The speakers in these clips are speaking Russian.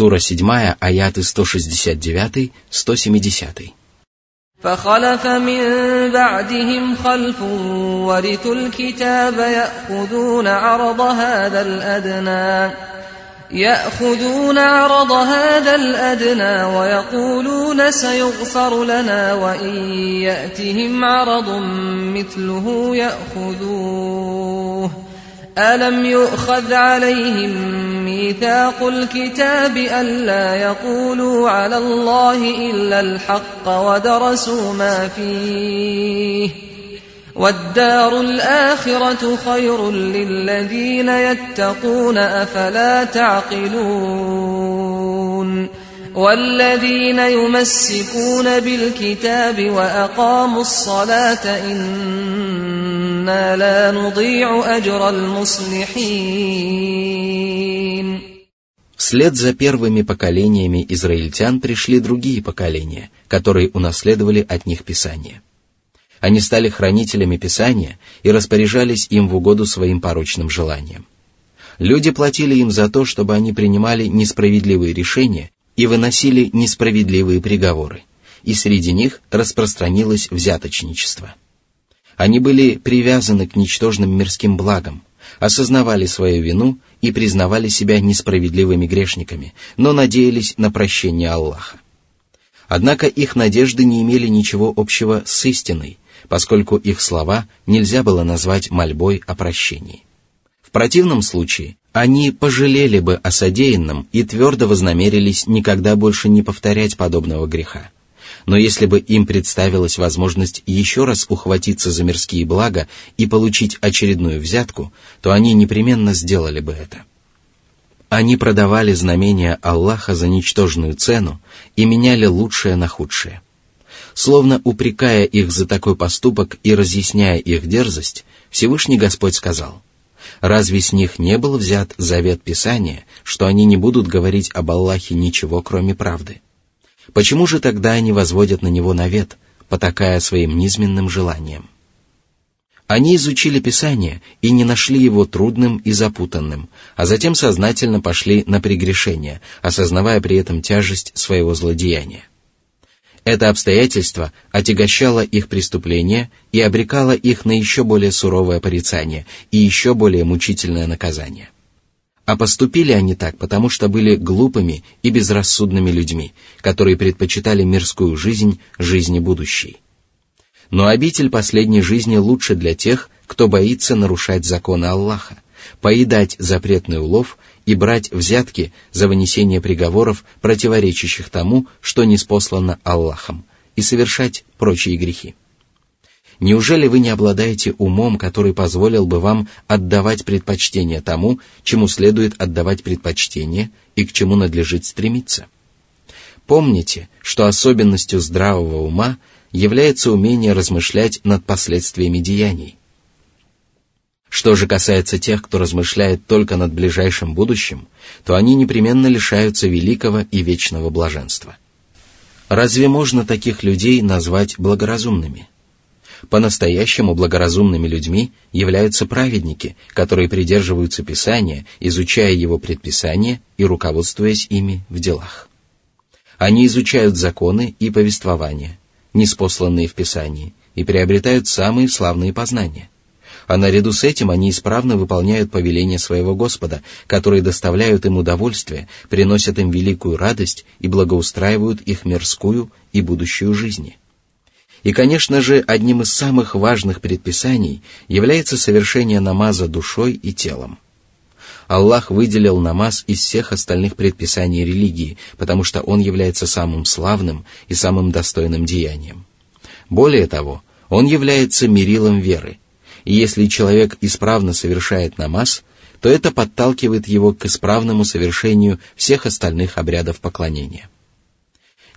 Сура 7, аяты 169-170. فخلف من بعدهم خلف ورثوا الكتاب يأخذون عرض هذا الأدنى يأخذون عرض هذا الأدنى ويقولون سيغفر لنا وإن يأتهم عرض مثله يأخذوه ألم يؤخذ عليهم ميثاق الكتاب ألا يقولوا على الله إلا الحق ودرسوا ما فيه والدار الآخرة خير للذين يتقون أفلا تعقلون والذين يمسكون بالكتاب وأقاموا الصلاة إنا لا نضيع أجر المصلحين Вслед за первыми поколениями израильтян пришли другие поколения, которые унаследовали от них Писание. Они стали хранителями Писания и распоряжались им в угоду своим порочным желаниям. Люди платили им за то, чтобы они принимали несправедливые решения и выносили несправедливые приговоры, и среди них распространилось взяточничество. они были привязаны к ничтожным мирским благам, осознавали свою вину и признавали себя несправедливыми грешниками, но надеялись на прощение Аллаха. Однако их надежды не имели ничего общего с истиной, поскольку их слова нельзя было назвать мольбой о прощении. В противном случае они пожалели бы о содеянном и твердо вознамерились никогда больше не повторять подобного греха. Но если бы им представилась возможность еще раз ухватиться за мирские блага и получить очередную взятку, то они непременно сделали бы это. Они продавали знамения Аллаха за ничтожную цену и меняли лучшее на худшее. Словно упрекая их за такой поступок и разъясняя их дерзость, Всевышний Господь сказал, «Разве с них не был взят завет Писания, что они не будут говорить об Аллахе ничего, кроме правды?» Почему же тогда они возводят на него навет, потакая своим низменным желанием? Они изучили Писание и не нашли его трудным и запутанным, а затем сознательно пошли на прегрешение, осознавая при этом тяжесть своего злодеяния. Это обстоятельство отягощало их преступления и обрекало их на еще более суровое порицание и еще более мучительное наказание – а поступили они так, потому что были глупыми и безрассудными людьми, которые предпочитали мирскую жизнь жизни будущей. Но обитель последней жизни лучше для тех, кто боится нарушать законы Аллаха, поедать запретный улов и брать взятки за вынесение приговоров, противоречащих тому, что не спослано Аллахом, и совершать прочие грехи. Неужели вы не обладаете умом, который позволил бы вам отдавать предпочтение тому, чему следует отдавать предпочтение и к чему надлежит стремиться? Помните, что особенностью здравого ума является умение размышлять над последствиями деяний. Что же касается тех, кто размышляет только над ближайшим будущим, то они непременно лишаются великого и вечного блаженства. Разве можно таких людей назвать благоразумными? По-настоящему благоразумными людьми являются праведники, которые придерживаются Писания, изучая его предписания и руководствуясь ими в делах. Они изучают законы и повествования, неспосланные в Писании, и приобретают самые славные познания. А наряду с этим они исправно выполняют повеления своего Господа, которые доставляют им удовольствие, приносят им великую радость и благоустраивают их мирскую и будущую жизни. И, конечно же, одним из самых важных предписаний является совершение намаза душой и телом. Аллах выделил намаз из всех остальных предписаний религии, потому что он является самым славным и самым достойным деянием. Более того, он является мерилом веры, и если человек исправно совершает намаз, то это подталкивает его к исправному совершению всех остальных обрядов поклонения.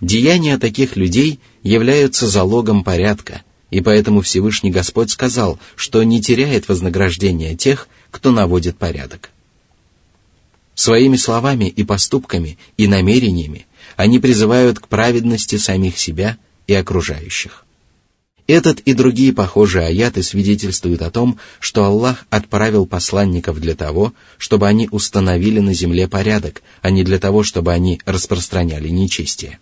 Деяния таких людей являются залогом порядка, и поэтому Всевышний Господь сказал, что не теряет вознаграждения тех, кто наводит порядок. Своими словами и поступками и намерениями они призывают к праведности самих себя и окружающих. Этот и другие похожие аяты свидетельствуют о том, что Аллах отправил посланников для того, чтобы они установили на земле порядок, а не для того, чтобы они распространяли нечестие.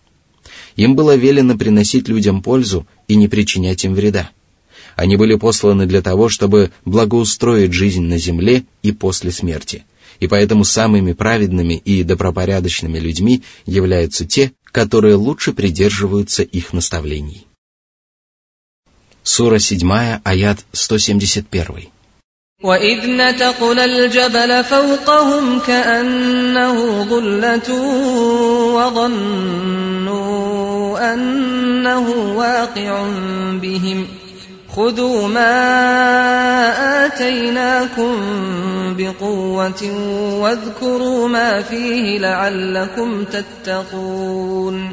Им было велено приносить людям пользу и не причинять им вреда. Они были посланы для того, чтобы благоустроить жизнь на земле и после смерти. И поэтому самыми праведными и добропорядочными людьми являются те, которые лучше придерживаются их наставлений. Сура 7, аят 171. وإذ نتقنا الجبل فوقهم كأنه ظلة وظنوا أنه واقع بهم خذوا ما آتيناكم بقوة واذكروا ما فيه لعلكم تتقون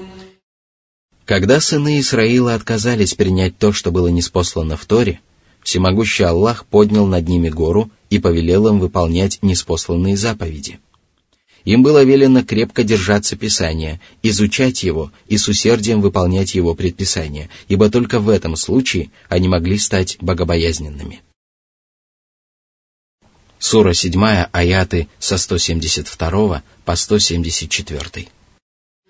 Когда сыны Исраила отказались принять то, что было неспослано в Торе, всемогущий Аллах поднял над ними гору и повелел им выполнять неспосланные заповеди. Им было велено крепко держаться Писания, изучать его и с усердием выполнять его предписания, ибо только в этом случае они могли стать богобоязненными. Сура 7, аяты со 172 по 174.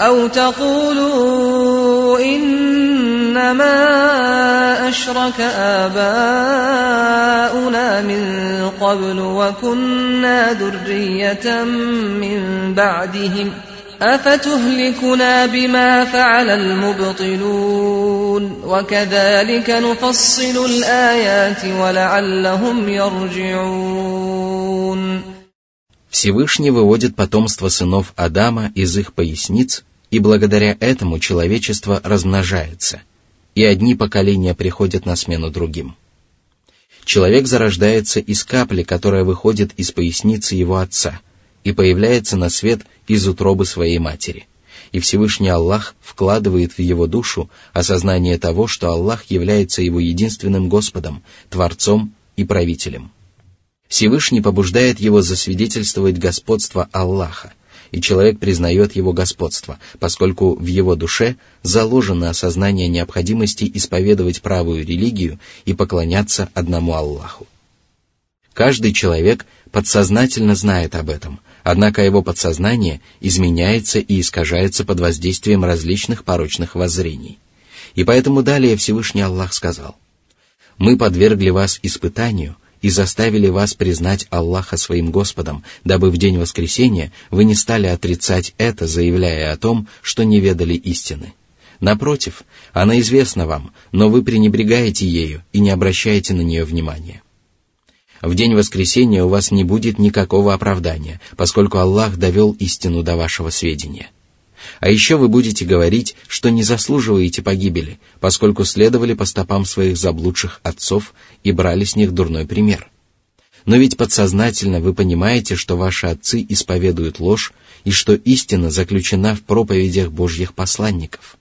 أو تقولوا إنما أشرك آباؤنا من قبل وكنا ذرية من بعدهم أفتهلكنا بما فعل المبطلون وكذلك نفصل الآيات ولعلهم يرجعون Всевышний выводит потомство сынов Адама из их поясниц и благодаря этому человечество размножается, и одни поколения приходят на смену другим. Человек зарождается из капли, которая выходит из поясницы его отца, и появляется на свет из утробы своей матери. И Всевышний Аллах вкладывает в его душу осознание того, что Аллах является его единственным Господом, Творцом и Правителем. Всевышний побуждает его засвидетельствовать господство Аллаха, и человек признает его господство, поскольку в его душе заложено осознание необходимости исповедовать правую религию и поклоняться одному Аллаху. Каждый человек подсознательно знает об этом, однако его подсознание изменяется и искажается под воздействием различных порочных воззрений. И поэтому далее Всевышний Аллах сказал, «Мы подвергли вас испытанию – и заставили вас признать Аллаха своим Господом, дабы в день воскресения вы не стали отрицать это, заявляя о том, что не ведали истины. Напротив, она известна вам, но вы пренебрегаете ею и не обращаете на нее внимания. В день воскресения у вас не будет никакого оправдания, поскольку Аллах довел истину до вашего сведения. А еще вы будете говорить, что не заслуживаете погибели, поскольку следовали по стопам своих заблудших отцов и брали с них дурной пример. Но ведь подсознательно вы понимаете, что ваши отцы исповедуют ложь и что истина заключена в проповедях Божьих посланников.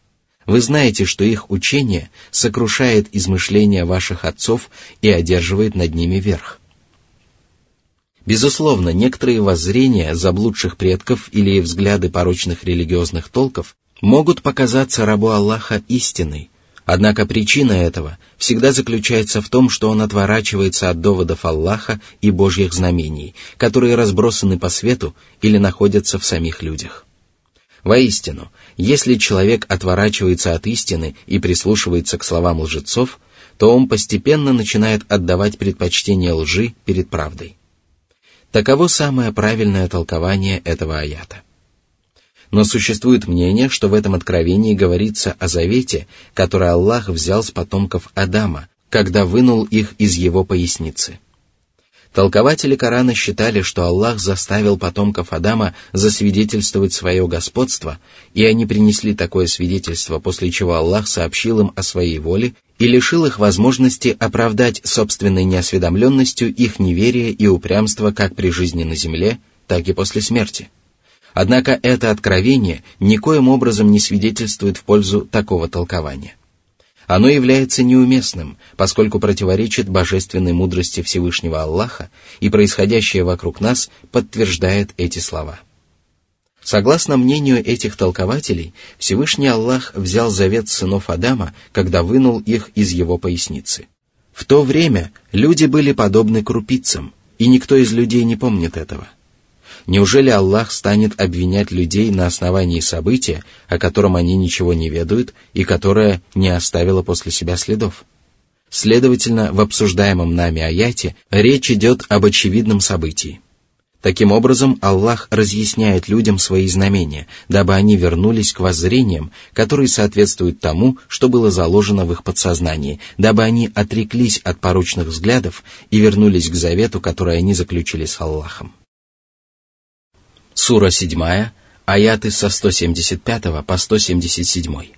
Вы знаете, что их учение сокрушает измышления ваших отцов и одерживает над ними верх. Безусловно, некоторые воззрения заблудших предков или взгляды порочных религиозных толков могут показаться рабу Аллаха истиной, однако причина этого всегда заключается в том, что он отворачивается от доводов Аллаха и Божьих знамений, которые разбросаны по свету или находятся в самих людях. Воистину, если человек отворачивается от истины и прислушивается к словам лжецов, то он постепенно начинает отдавать предпочтение лжи перед правдой. Таково самое правильное толкование этого аята. Но существует мнение, что в этом откровении говорится о завете, который Аллах взял с потомков Адама, когда вынул их из его поясницы. Толкователи Корана считали, что Аллах заставил потомков Адама засвидетельствовать свое господство, и они принесли такое свидетельство, после чего Аллах сообщил им о своей воле и лишил их возможности оправдать собственной неосведомленностью их неверие и упрямство как при жизни на земле, так и после смерти. Однако это откровение никоим образом не свидетельствует в пользу такого толкования. Оно является неуместным, поскольку противоречит божественной мудрости Всевышнего Аллаха, и происходящее вокруг нас подтверждает эти слова. Согласно мнению этих толкователей, Всевышний Аллах взял завет сынов Адама, когда вынул их из его поясницы. В то время люди были подобны крупицам, и никто из людей не помнит этого – Неужели Аллах станет обвинять людей на основании события, о котором они ничего не ведают и которое не оставило после себя следов? Следовательно, в обсуждаемом нами аяте речь идет об очевидном событии. Таким образом, Аллах разъясняет людям свои знамения, дабы они вернулись к воззрениям, которые соответствуют тому, что было заложено в их подсознании, дабы они отреклись от порочных взглядов и вернулись к завету, который они заключили с Аллахом. Сура 7, аяты со 175 по 177.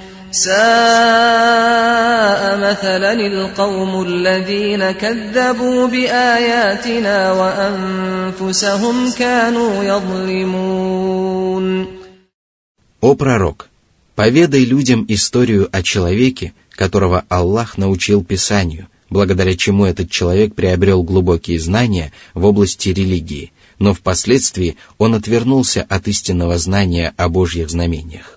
ساء مثلا القوم الذين كذبوا بآياتنا وأنفسهم كانوا يظلمون О пророк, поведай людям историю о человеке, которого Аллах научил Писанию, благодаря чему этот человек приобрел глубокие знания в области религии, но впоследствии он отвернулся от истинного знания о Божьих знамениях.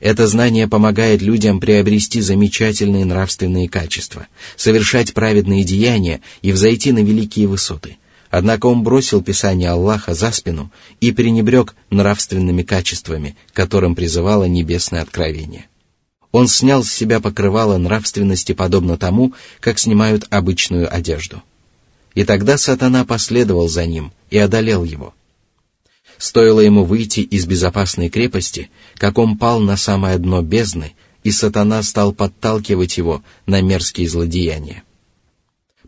Это знание помогает людям приобрести замечательные нравственные качества, совершать праведные деяния и взойти на великие высоты. Однако он бросил Писание Аллаха за спину и пренебрег нравственными качествами, которым призывало небесное откровение. Он снял с себя покрывало нравственности подобно тому, как снимают обычную одежду. И тогда сатана последовал за ним и одолел его. Стоило ему выйти из безопасной крепости, как он пал на самое дно бездны, и сатана стал подталкивать его на мерзкие злодеяния.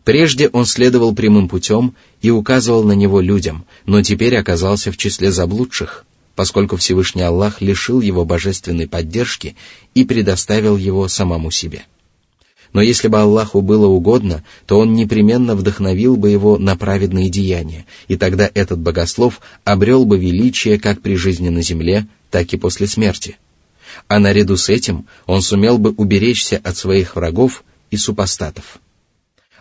Прежде он следовал прямым путем и указывал на него людям, но теперь оказался в числе заблудших, поскольку Всевышний Аллах лишил его божественной поддержки и предоставил его самому себе. Но если бы Аллаху было угодно, то он непременно вдохновил бы его на праведные деяния, и тогда этот богослов обрел бы величие как при жизни на земле, так и после смерти. А наряду с этим он сумел бы уберечься от своих врагов и супостатов.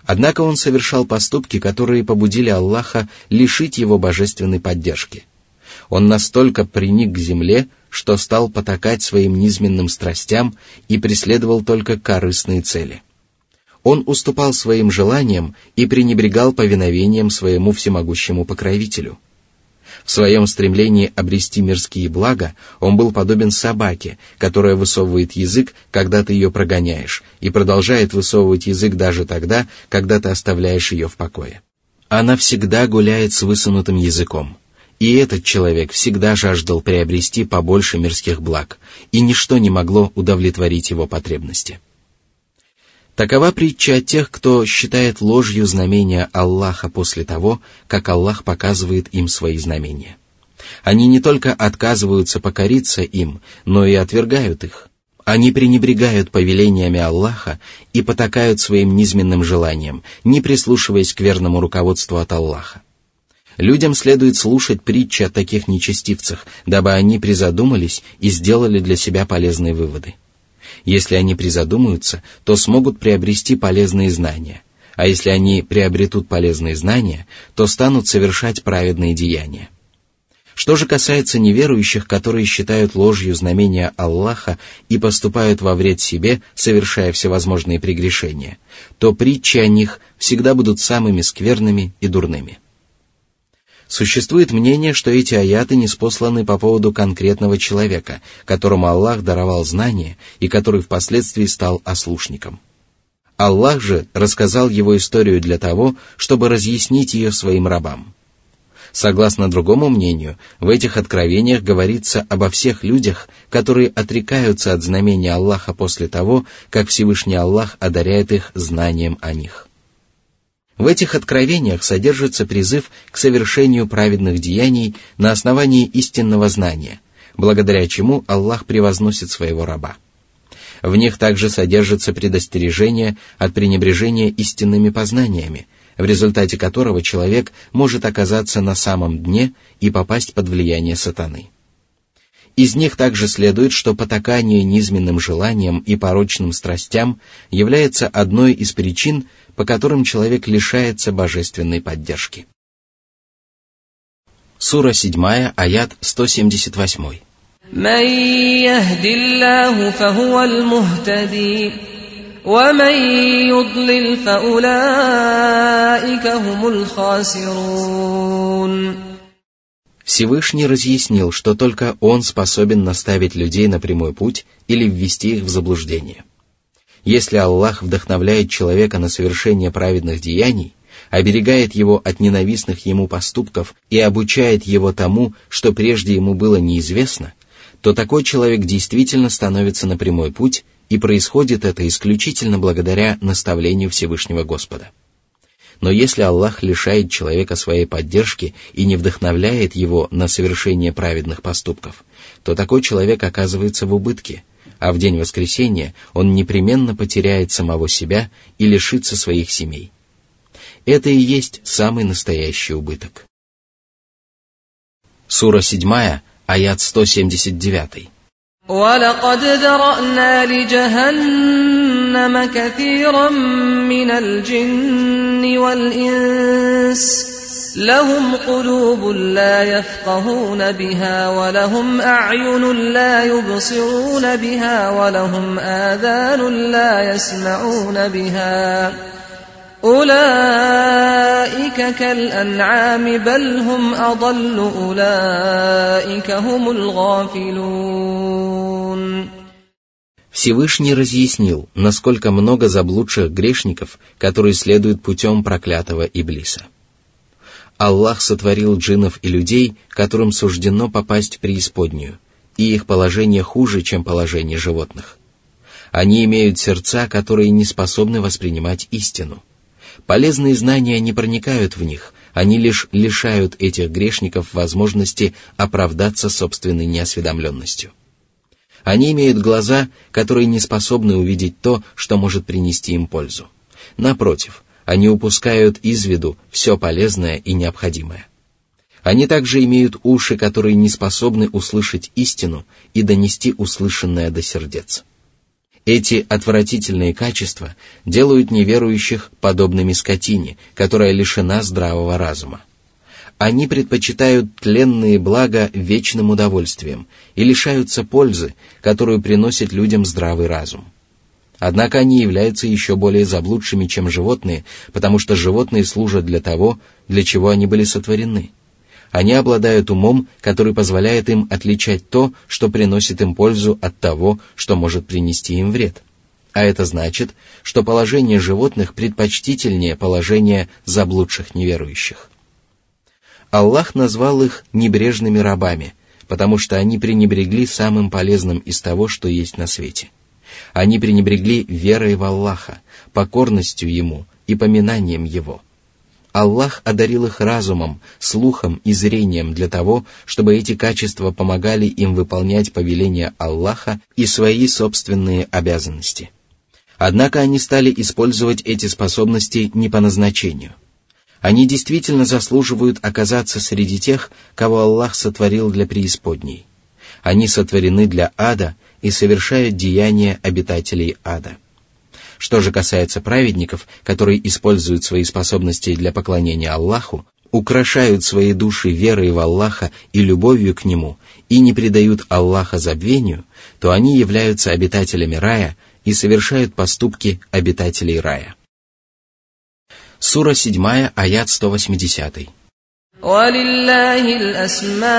Однако он совершал поступки, которые побудили Аллаха лишить его божественной поддержки – он настолько приник к земле, что стал потакать своим низменным страстям и преследовал только корыстные цели. Он уступал своим желаниям и пренебрегал повиновением своему всемогущему покровителю. В своем стремлении обрести мирские блага он был подобен собаке, которая высовывает язык, когда ты ее прогоняешь, и продолжает высовывать язык даже тогда, когда ты оставляешь ее в покое. Она всегда гуляет с высунутым языком – и этот человек всегда жаждал приобрести побольше мирских благ, и ничто не могло удовлетворить его потребности. Такова притча о тех, кто считает ложью знамения Аллаха после того, как Аллах показывает им свои знамения. Они не только отказываются покориться им, но и отвергают их. Они пренебрегают повелениями Аллаха и потакают своим низменным желаниям, не прислушиваясь к верному руководству от Аллаха. Людям следует слушать притчи о таких нечестивцах, дабы они призадумались и сделали для себя полезные выводы. Если они призадумаются, то смогут приобрести полезные знания, а если они приобретут полезные знания, то станут совершать праведные деяния. Что же касается неверующих, которые считают ложью знамения Аллаха и поступают во вред себе, совершая всевозможные прегрешения, то притчи о них всегда будут самыми скверными и дурными. Существует мнение, что эти аяты не спосланы по поводу конкретного человека, которому Аллах даровал знания и который впоследствии стал ослушником. Аллах же рассказал его историю для того, чтобы разъяснить ее своим рабам – Согласно другому мнению, в этих откровениях говорится обо всех людях, которые отрекаются от знамения Аллаха после того, как Всевышний Аллах одаряет их знанием о них. В этих откровениях содержится призыв к совершению праведных деяний на основании истинного знания, благодаря чему Аллах превозносит своего раба. В них также содержится предостережение от пренебрежения истинными познаниями – в результате которого человек может оказаться на самом дне и попасть под влияние сатаны. Из них также следует, что потакание низменным желаниям и порочным страстям является одной из причин, по которым человек лишается божественной поддержки. Сура 7, аят 178. من يهد الله فهو المهتدي ومن يضلل فأولئك هم الخاسرون Всевышний разъяснил, что только Он способен наставить людей на прямой путь или ввести их в заблуждение. Если Аллах вдохновляет человека на совершение праведных деяний, оберегает его от ненавистных ему поступков и обучает его тому, что прежде ему было неизвестно, то такой человек действительно становится на прямой путь и происходит это исключительно благодаря наставлению Всевышнего Господа. Но если Аллах лишает человека своей поддержки и не вдохновляет его на совершение праведных поступков, то такой человек оказывается в убытке, а в день воскресения он непременно потеряет самого себя и лишится своих семей. Это и есть самый настоящий убыток. Сура 7, аят 179. ولقد ذرأنا لجهنم كثيرا من الجن والإنس. لهم قلوب لا يفقهون بها ولهم أعين لا يبصرون بها ولهم آذان لا يسمعون بها. أولئك كالأنعام بل هم أضل أولئك هم الغافلون. Всевышний разъяснил, насколько много заблудших грешников, которые следуют путем проклятого Иблиса. Аллах сотворил джинов и людей, которым суждено попасть в преисподнюю, и их положение хуже, чем положение животных. Они имеют сердца, которые не способны воспринимать истину. Полезные знания не проникают в них, они лишь лишают этих грешников возможности оправдаться собственной неосведомленностью. Они имеют глаза, которые не способны увидеть то, что может принести им пользу. Напротив, они упускают из виду все полезное и необходимое. Они также имеют уши, которые не способны услышать истину и донести услышанное до сердец. Эти отвратительные качества делают неверующих подобными скотине, которая лишена здравого разума. Они предпочитают тленные блага вечным удовольствием и лишаются пользы, которую приносит людям здравый разум. Однако они являются еще более заблудшими, чем животные, потому что животные служат для того, для чего они были сотворены – они обладают умом, который позволяет им отличать то, что приносит им пользу от того, что может принести им вред. А это значит, что положение животных предпочтительнее положения заблудших неверующих. Аллах назвал их небрежными рабами, потому что они пренебрегли самым полезным из того, что есть на свете. Они пренебрегли верой в Аллаха, покорностью Ему и поминанием Его – Аллах одарил их разумом, слухом и зрением для того, чтобы эти качества помогали им выполнять повеления Аллаха и свои собственные обязанности. Однако они стали использовать эти способности не по назначению. Они действительно заслуживают оказаться среди тех, кого Аллах сотворил для преисподней. Они сотворены для ада и совершают деяния обитателей ада. Что же касается праведников, которые используют свои способности для поклонения Аллаху, украшают свои души верой в Аллаха и любовью к Нему и не предают Аллаха забвению, то они являются обитателями рая и совершают поступки обитателей рая. Сура 7, аят 180. ولله الأسماء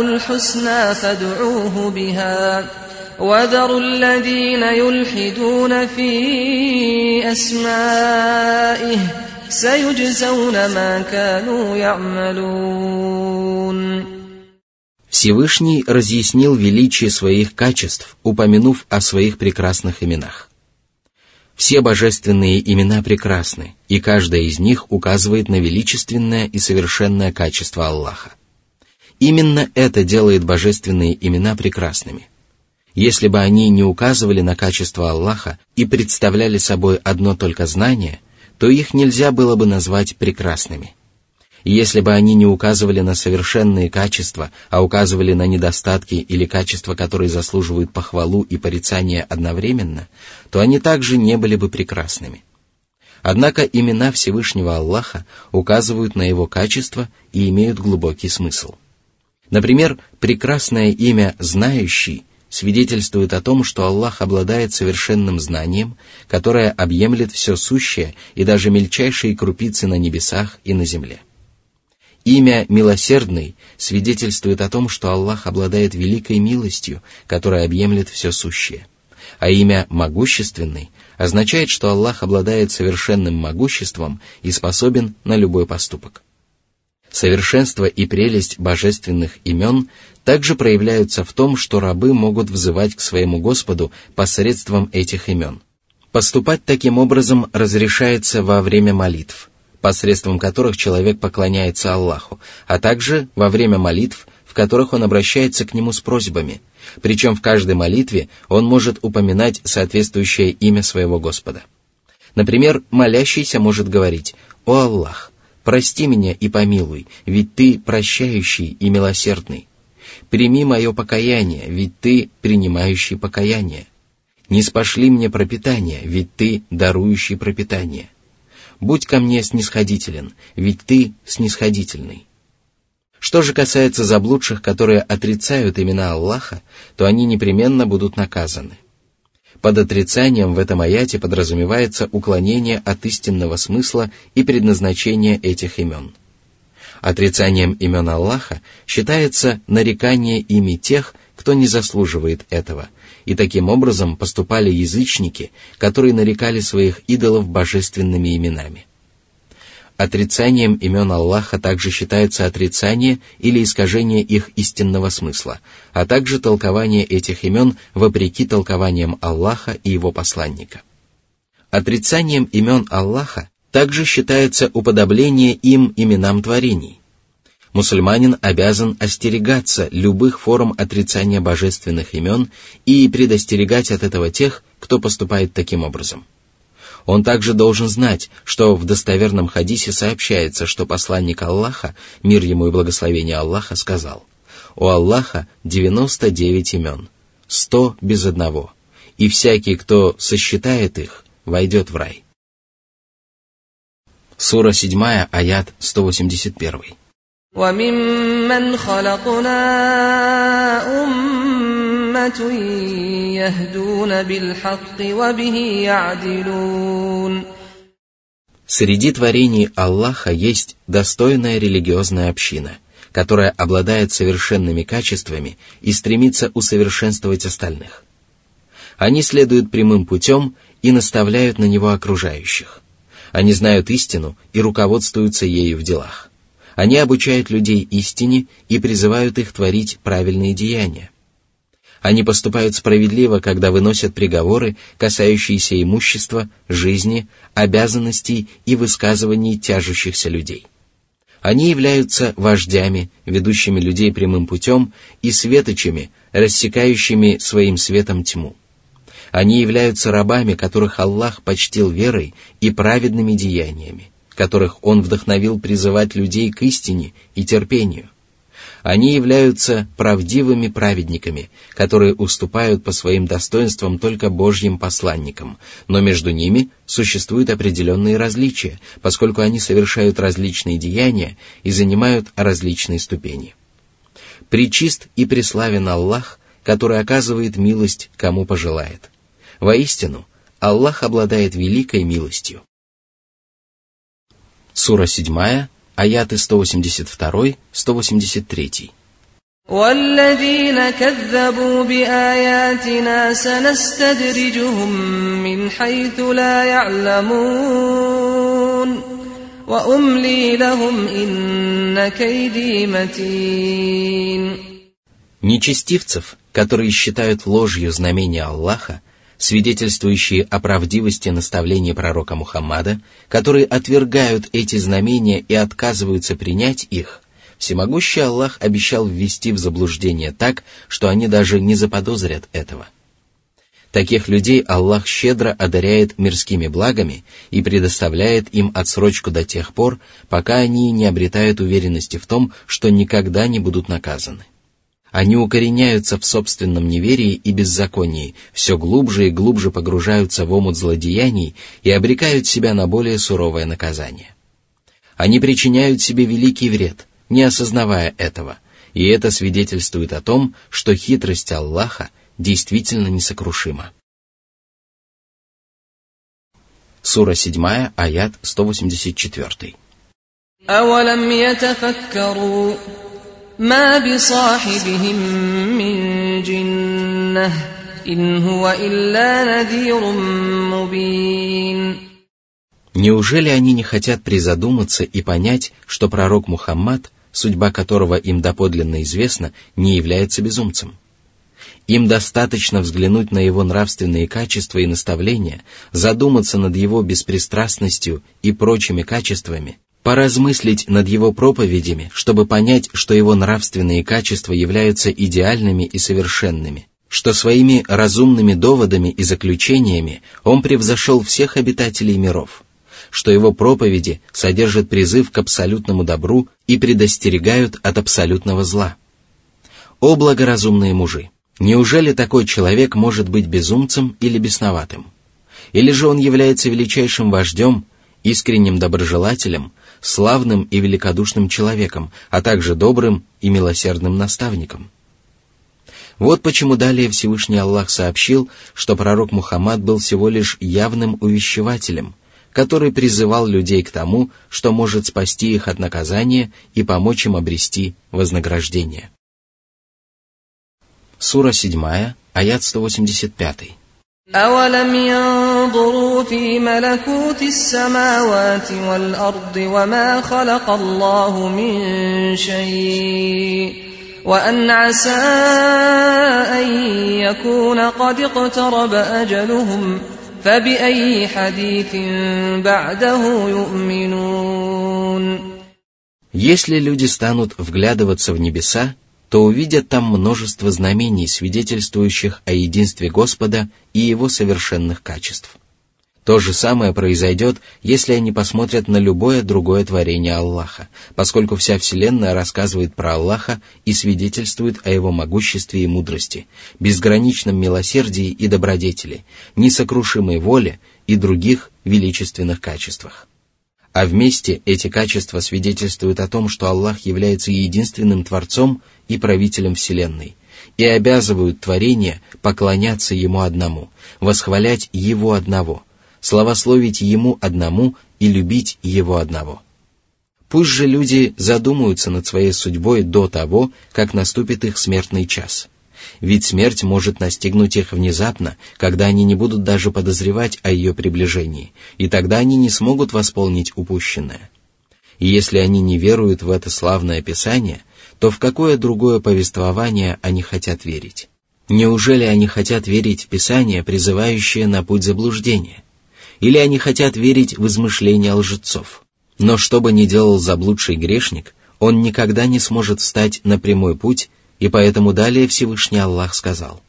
الحسنى فادعوه بها وذروا الذين يلحدون في أسمائه سيجزون ما كانوا يعملون Всевышний разъяснил величие своих качеств, упомянув о своих прекрасных именах. Все божественные имена прекрасны, и каждая из них указывает на величественное и совершенное качество Аллаха. Именно это делает божественные имена прекрасными. Если бы они не указывали на качество Аллаха и представляли собой одно только знание, то их нельзя было бы назвать прекрасными – если бы они не указывали на совершенные качества, а указывали на недостатки или качества, которые заслуживают похвалу и порицания одновременно, то они также не были бы прекрасными. Однако имена Всевышнего Аллаха указывают на его качество и имеют глубокий смысл. Например, прекрасное имя «знающий» свидетельствует о том, что Аллах обладает совершенным знанием, которое объемлет все сущее и даже мельчайшие крупицы на небесах и на земле. Имя «милосердный» свидетельствует о том, что Аллах обладает великой милостью, которая объемлет все сущее. А имя «могущественный» означает, что Аллах обладает совершенным могуществом и способен на любой поступок. Совершенство и прелесть божественных имен также проявляются в том, что рабы могут взывать к своему Господу посредством этих имен. Поступать таким образом разрешается во время молитв, посредством которых человек поклоняется Аллаху, а также во время молитв, в которых он обращается к Нему с просьбами. Причем в каждой молитве он может упоминать соответствующее имя своего Господа. Например, молящийся может говорить «О Аллах, прости меня и помилуй, ведь Ты прощающий и милосердный. Прими мое покаяние, ведь Ты принимающий покаяние. Не спошли мне пропитание, ведь Ты дарующий пропитание» будь ко мне снисходителен, ведь ты снисходительный. Что же касается заблудших, которые отрицают имена Аллаха, то они непременно будут наказаны. Под отрицанием в этом аяте подразумевается уклонение от истинного смысла и предназначения этих имен. Отрицанием имен Аллаха считается нарекание ими тех, кто не заслуживает этого – и таким образом поступали язычники, которые нарекали своих идолов божественными именами. Отрицанием имен Аллаха также считается отрицание или искажение их истинного смысла, а также толкование этих имен вопреки толкованиям Аллаха и его посланника. Отрицанием имен Аллаха также считается уподобление им именам творений, мусульманин обязан остерегаться любых форм отрицания божественных имен и предостерегать от этого тех, кто поступает таким образом. Он также должен знать, что в достоверном хадисе сообщается, что посланник Аллаха, мир ему и благословение Аллаха, сказал, «У Аллаха 99 имен, 100 без одного, и всякий, кто сосчитает их, войдет в рай». Сура 7, аят 181. وممن خلقنا أمة يهدون بالحق وبه يعدلون Среди творений Аллаха есть достойная религиозная община, которая обладает совершенными качествами и стремится усовершенствовать остальных. Они следуют прямым путем и наставляют на него окружающих. Они знают истину и руководствуются ею в делах. Они обучают людей истине и призывают их творить правильные деяния. Они поступают справедливо, когда выносят приговоры, касающиеся имущества, жизни, обязанностей и высказываний тяжущихся людей. Они являются вождями, ведущими людей прямым путем, и светочами, рассекающими своим светом тьму. Они являются рабами, которых Аллах почтил верой и праведными деяниями которых он вдохновил призывать людей к истине и терпению. Они являются правдивыми праведниками, которые уступают по своим достоинствам только Божьим посланникам, но между ними существуют определенные различия, поскольку они совершают различные деяния и занимают различные ступени. Причист и преславен Аллах, который оказывает милость, кому пожелает. Воистину, Аллах обладает великой милостью. Сура 7, аяты 182-183. والذين كذبوا بآياتنا سنستدرجهم من حيث لا يعلمون وأملي لهم إن كيدي متين Нечестивцев, которые считают ложью знамения Аллаха, свидетельствующие о правдивости наставления пророка Мухаммада, которые отвергают эти знамения и отказываются принять их, всемогущий Аллах обещал ввести в заблуждение так, что они даже не заподозрят этого. Таких людей Аллах щедро одаряет мирскими благами и предоставляет им отсрочку до тех пор, пока они не обретают уверенности в том, что никогда не будут наказаны. Они укореняются в собственном неверии и беззаконии, все глубже и глубже погружаются в омут злодеяний и обрекают себя на более суровое наказание. Они причиняют себе великий вред, не осознавая этого, и это свидетельствует о том, что хитрость Аллаха действительно несокрушима. Сура 7, аят 184. أولم يتفكروا ما بصاحبهم من جنة إن هو إلا نذير مبين Неужели они не хотят призадуматься и понять, что пророк Мухаммад, судьба которого им доподлинно известна, не является безумцем? Им достаточно взглянуть на его нравственные качества и наставления, задуматься над его беспристрастностью и прочими качествами, поразмыслить над его проповедями, чтобы понять, что его нравственные качества являются идеальными и совершенными, что своими разумными доводами и заключениями он превзошел всех обитателей миров, что его проповеди содержат призыв к абсолютному добру и предостерегают от абсолютного зла. О благоразумные мужи! Неужели такой человек может быть безумцем или бесноватым? Или же он является величайшим вождем, искренним доброжелателем, славным и великодушным человеком, а также добрым и милосердным наставником. Вот почему далее Всевышний Аллах сообщил, что пророк Мухаммад был всего лишь явным увещевателем, который призывал людей к тому, что может спасти их от наказания и помочь им обрести вознаграждение. Сура 7, аят 185. أولم ينظروا في ملكوت السماوات والأرض وما خلق الله من شيء وأن عسى أن يكون قد اقترب أجلهم فبأي حديث بعده يؤمنون Если люди станут вглядываться в небеса, то увидят там множество знамений, свидетельствующих о единстве Господа и Его совершенных качеств. То же самое произойдет, если они посмотрят на любое другое творение Аллаха, поскольку вся Вселенная рассказывает про Аллаха и свидетельствует о Его могуществе и мудрости, безграничном милосердии и добродетели, несокрушимой воле и других величественных качествах. А вместе эти качества свидетельствуют о том, что Аллах является единственным Творцом и правителем Вселенной, и обязывают творение поклоняться Ему одному, восхвалять Его одного, славословить Ему одному и любить Его одного. Пусть же люди задумаются над своей судьбой до того, как наступит их смертный час. Ведь смерть может настигнуть их внезапно, когда они не будут даже подозревать о ее приближении, и тогда они не смогут восполнить упущенное. И если они не веруют в это славное Писание, то в какое другое повествование они хотят верить? Неужели они хотят верить в Писание, призывающее на путь заблуждения? Или они хотят верить в измышления лжецов? Но что бы ни делал заблудший грешник, он никогда не сможет встать на прямой путь, и поэтому далее Всевышний Аллах сказал.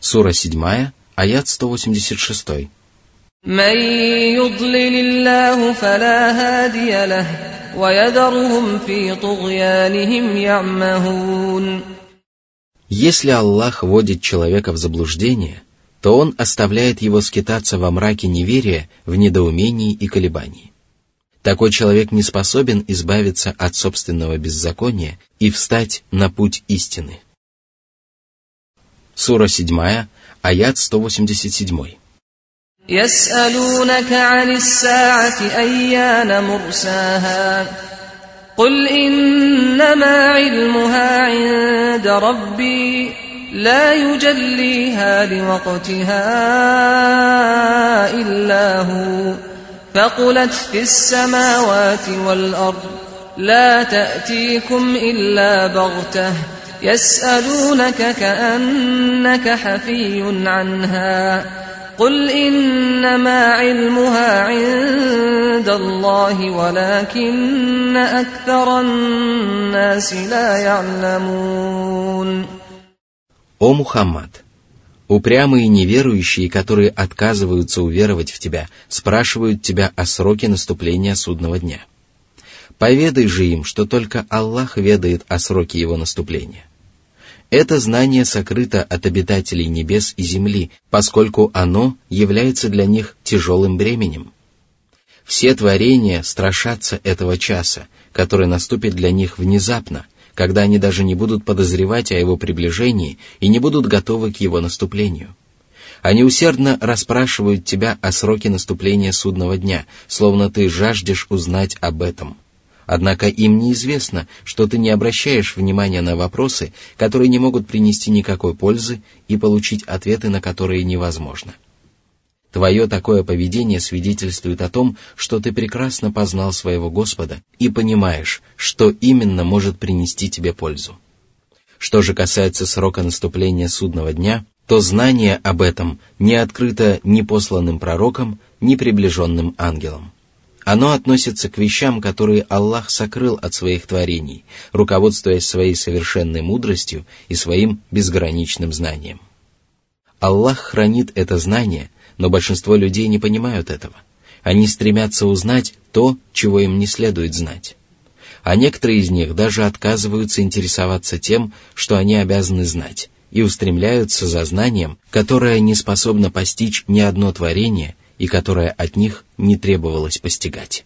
Сура 7, аят 186. من يضلل الله فلا هادي له ويذرهم في طغيانهم يعمهون Если Аллах вводит человека в заблуждение, то Он оставляет его скитаться во мраке неверия, в недоумении и колебании. Такой человек не способен избавиться от собственного беззакония и встать на путь истины. Сура 7, аят 187. يسألونك عن الساعة أيان مرساها قل إنما علمها عند ربي لا يجليها لوقتها إلا هو. فقلت في السماوات والأرض لا تأتيكم إلا بغتة يسألونك كأنك حفي عنها. قل إنما علمها عند الله ولكن أكثر الناس لا يعلمون. О Мухаммад! Упрямые неверующие, которые отказываются уверовать в тебя, спрашивают тебя о сроке наступления судного дня. Поведай же им, что только Аллах ведает о сроке его наступления. Это знание сокрыто от обитателей небес и земли, поскольку оно является для них тяжелым бременем. Все творения страшатся этого часа, который наступит для них внезапно, когда они даже не будут подозревать о его приближении и не будут готовы к его наступлению. Они усердно расспрашивают тебя о сроке наступления судного дня, словно ты жаждешь узнать об этом – Однако им неизвестно, что ты не обращаешь внимания на вопросы, которые не могут принести никакой пользы и получить ответы, на которые невозможно. Твое такое поведение свидетельствует о том, что ты прекрасно познал своего Господа и понимаешь, что именно может принести тебе пользу. Что же касается срока наступления судного дня, то знание об этом не открыто ни посланным пророкам, ни приближенным ангелам. Оно относится к вещам, которые Аллах сокрыл от своих творений, руководствуясь своей совершенной мудростью и своим безграничным знанием. Аллах хранит это знание, но большинство людей не понимают этого. Они стремятся узнать то, чего им не следует знать. А некоторые из них даже отказываются интересоваться тем, что они обязаны знать, и устремляются за знанием, которое не способно постичь ни одно творение и которое от них не требовалось постигать.